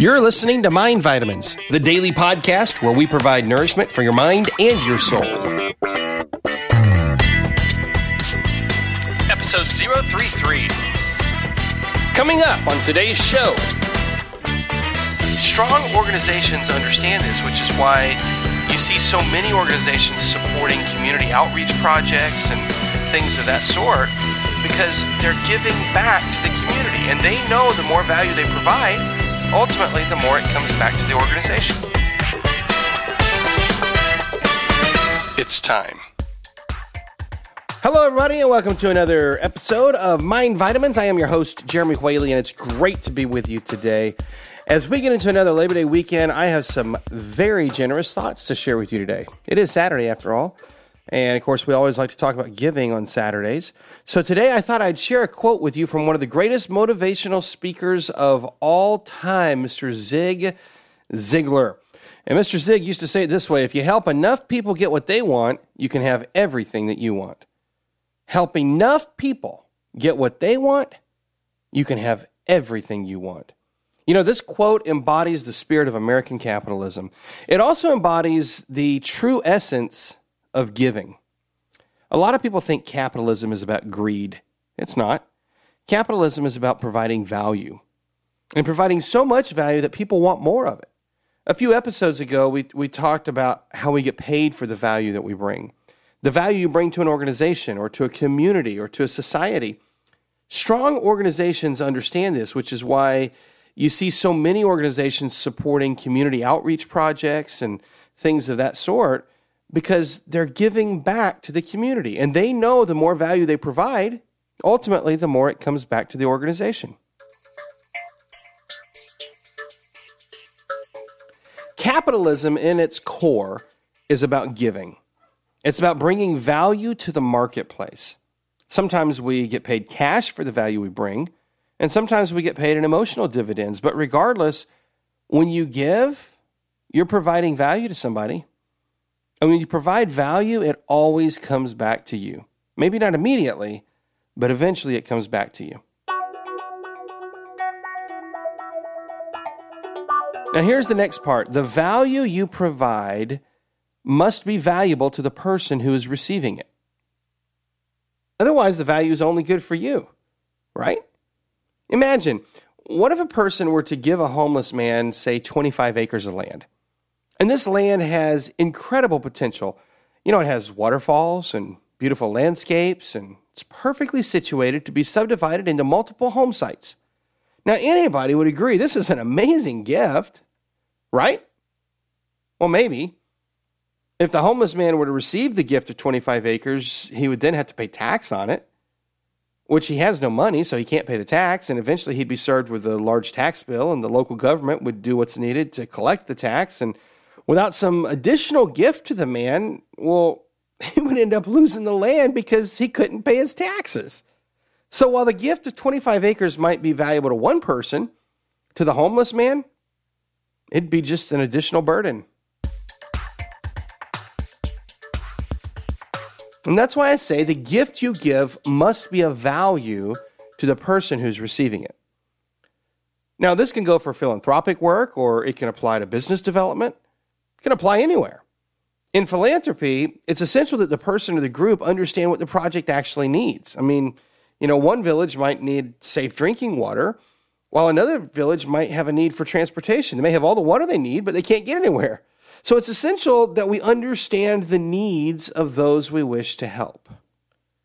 You're listening to Mind Vitamins, the daily podcast where we provide nourishment for your mind and your soul. Episode 033. Coming up on today's show. Strong organizations understand this, which is why you see so many organizations supporting community outreach projects and things of that sort because they're giving back to the community and they know the more value they provide ultimately, the more it comes back to the organization. It's time. Hello, everybody, and welcome to another episode of Mind Vitamins. I am your host, Jeremy Whaley, and it's great to be with you today. As we get into another Labor Day weekend, I have some very generous thoughts to share with you today. It is Saturday, after all. And of course, we always like to talk about giving on Saturdays. So today I thought I'd share a quote with you from one of the greatest motivational speakers of all time, Mr. Zig Ziglar. And Mr. Zig used to say it this way if you help enough people get what they want, you can have everything that you want. Help enough people get what they want, you can have everything you want. You know, this quote embodies the spirit of American capitalism. It also embodies the true essence of giving. A lot of people think capitalism is about greed. It's not. Capitalism is about providing value and providing so much value that people want more of it. A few episodes ago, we, we talked about how we get paid for the value that we bring, the value you bring to an organization or to a community or to a society. Strong organizations understand this, which is why you see so many organizations supporting community outreach projects and things of that sort because they're giving back to the community and they know the more value they provide, ultimately, the more it comes back to the organization. Capitalism, in its core, is about giving. It's about bringing value to the marketplace. Sometimes we get paid cash for the value we bring, and sometimes we get paid in emotional dividends. But regardless, when you give, you're providing value to somebody. And when you provide value, it always comes back to you. Maybe not immediately, but eventually it comes back to you. Now, here's the next part the value you provide must be valuable to the person who is receiving it. Otherwise, the value is only good for you, right? Imagine what if a person were to give a homeless man, say, 25 acres of land? And this land has incredible potential. You know, it has waterfalls and beautiful landscapes, and it's perfectly situated to be subdivided into multiple home sites. Now, anybody would agree this is an amazing gift, right? Well, maybe. If the homeless man were to receive the gift of 25 acres, he would then have to pay tax on it, which he has no money, so he can't pay the tax. And eventually he'd be served with a large tax bill, and the local government would do what's needed to collect the tax and without some additional gift to the man, well, he would end up losing the land because he couldn't pay his taxes. So while the gift of 25 acres might be valuable to one person, to the homeless man, it'd be just an additional burden. And that's why I say the gift you give must be of value to the person who's receiving it. Now, this can go for philanthropic work or it can apply to business development. Can apply anywhere. In philanthropy, it's essential that the person or the group understand what the project actually needs. I mean, you know, one village might need safe drinking water, while another village might have a need for transportation. They may have all the water they need, but they can't get anywhere. So it's essential that we understand the needs of those we wish to help.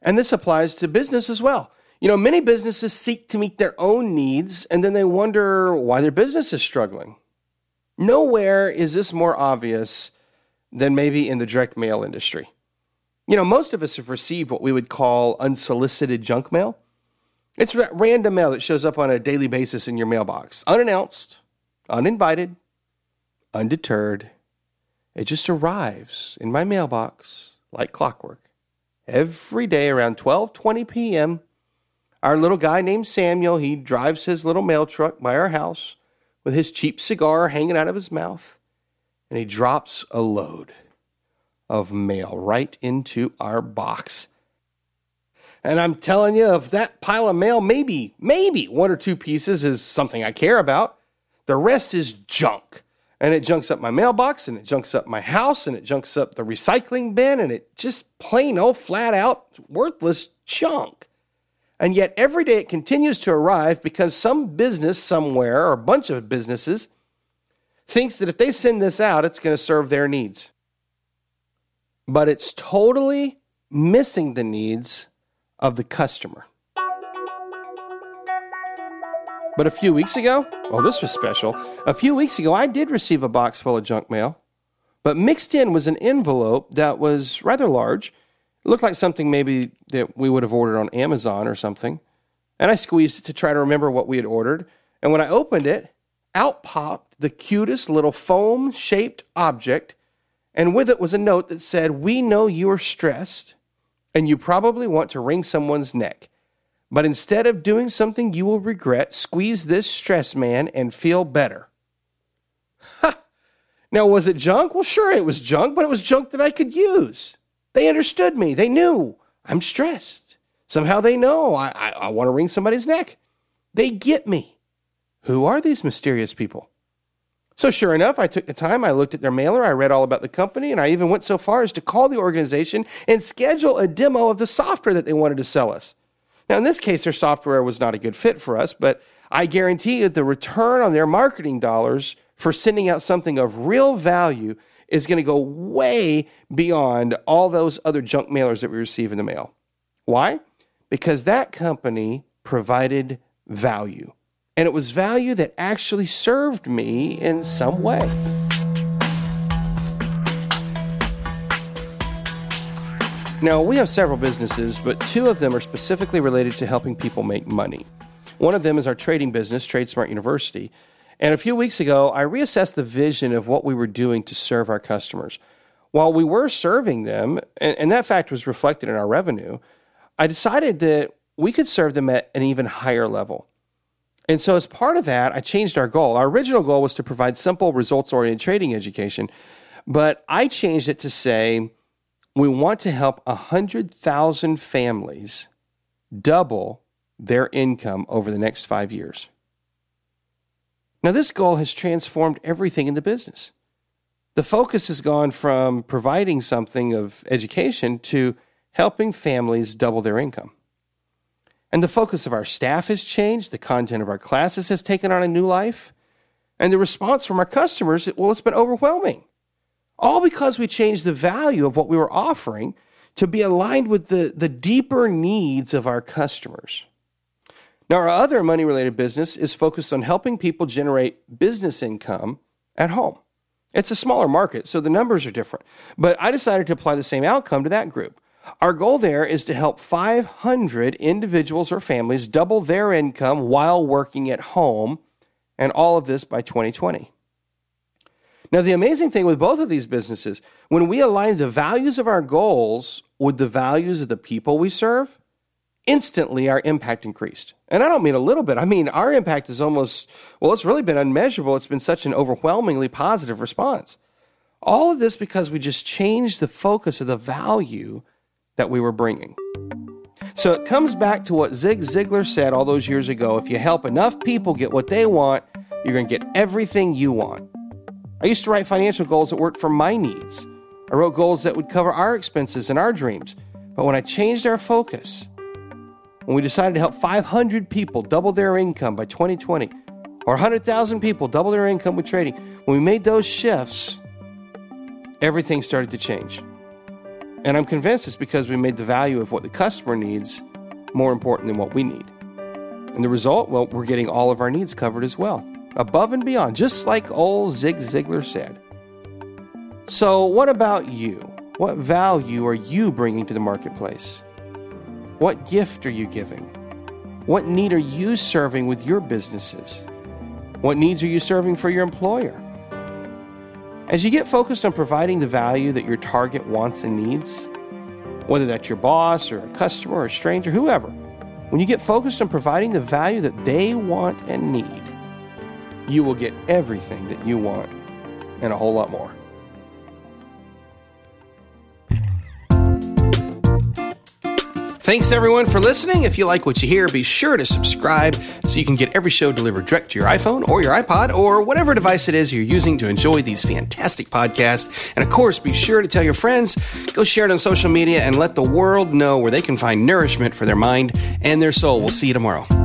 And this applies to business as well. You know, many businesses seek to meet their own needs and then they wonder why their business is struggling. Nowhere is this more obvious than maybe in the direct mail industry. You know, most of us have received what we would call unsolicited junk mail. It's random mail that shows up on a daily basis in your mailbox, unannounced, uninvited, undeterred. It just arrives in my mailbox like clockwork. Every day around 12:20 p.m., our little guy named Samuel, he drives his little mail truck by our house with his cheap cigar hanging out of his mouth, and he drops a load of mail right into our box. And I'm telling you, if that pile of mail, maybe, maybe one or two pieces is something I care about, The rest is junk. And it junks up my mailbox and it junks up my house and it junks up the recycling bin and it just plain old flat out worthless junk. And yet every day it continues to arrive because some business somewhere or a bunch of businesses thinks that if they send this out, it's going to serve their needs. But it's totally missing the needs of the customer. But a few weeks ago, oh, this was special. A few weeks ago, I did receive a box full of junk mail, but mixed in was an envelope that was rather large. It looked like something maybe that we would have ordered on Amazon or something. And I squeezed it to try to remember what we had ordered. And when I opened it, out popped the cutest little foam shaped object. And with it was a note that said, We know you are stressed and you probably want to wring someone's neck. But instead of doing something you will regret, squeeze this stress man and feel better. Ha! Now, was it junk? Well, sure, it was junk, but it was junk that I could use. They understood me. They knew I'm stressed. Somehow they know I, I, I want to wring somebody's neck. They get me. Who are these mysterious people? So, sure enough, I took the time, I looked at their mailer, I read all about the company, and I even went so far as to call the organization and schedule a demo of the software that they wanted to sell us. Now, in this case, their software was not a good fit for us, but I guarantee you the return on their marketing dollars for sending out something of real value is going to go way beyond all those other junk mailers that we receive in the mail. Why? Because that company provided value. And it was value that actually served me in some way. Now, we have several businesses, but two of them are specifically related to helping people make money. One of them is our trading business, TradeSmart University. And a few weeks ago, I reassessed the vision of what we were doing to serve our customers. While we were serving them, and, and that fact was reflected in our revenue, I decided that we could serve them at an even higher level. And so, as part of that, I changed our goal. Our original goal was to provide simple, results oriented trading education, but I changed it to say, we want to help 100,000 families double their income over the next five years. Now, this goal has transformed everything in the business. The focus has gone from providing something of education to helping families double their income. And the focus of our staff has changed, the content of our classes has taken on a new life, and the response from our customers, well, it's been overwhelming. All because we changed the value of what we were offering to be aligned with the, the deeper needs of our customers. Now, our other money related business is focused on helping people generate business income at home. It's a smaller market, so the numbers are different. But I decided to apply the same outcome to that group. Our goal there is to help 500 individuals or families double their income while working at home, and all of this by 2020. Now, the amazing thing with both of these businesses, when we align the values of our goals with the values of the people we serve, instantly our impact increased. And I don't mean a little bit, I mean our impact is almost, well, it's really been unmeasurable. It's been such an overwhelmingly positive response. All of this because we just changed the focus of the value that we were bringing. So it comes back to what Zig Ziglar said all those years ago if you help enough people get what they want, you're going to get everything you want. I used to write financial goals that worked for my needs. I wrote goals that would cover our expenses and our dreams. But when I changed our focus, when we decided to help 500 people double their income by 2020, or 100,000 people double their income with trading, when we made those shifts, everything started to change. And I'm convinced it's because we made the value of what the customer needs more important than what we need. And the result, well, we're getting all of our needs covered as well above and beyond, just like old Zig Ziglar said. So, what about you? What value are you bringing to the marketplace? What gift are you giving? What need are you serving with your businesses? What needs are you serving for your employer? As you get focused on providing the value that your target wants and needs, whether that's your boss or a customer or a stranger, whoever, when you get focused on providing the value that they want and need, you will get everything that you want and a whole lot more. Thanks everyone for listening. If you like what you hear, be sure to subscribe so you can get every show delivered direct to your iPhone or your iPod or whatever device it is you're using to enjoy these fantastic podcasts. And of course, be sure to tell your friends, go share it on social media, and let the world know where they can find nourishment for their mind and their soul. We'll see you tomorrow.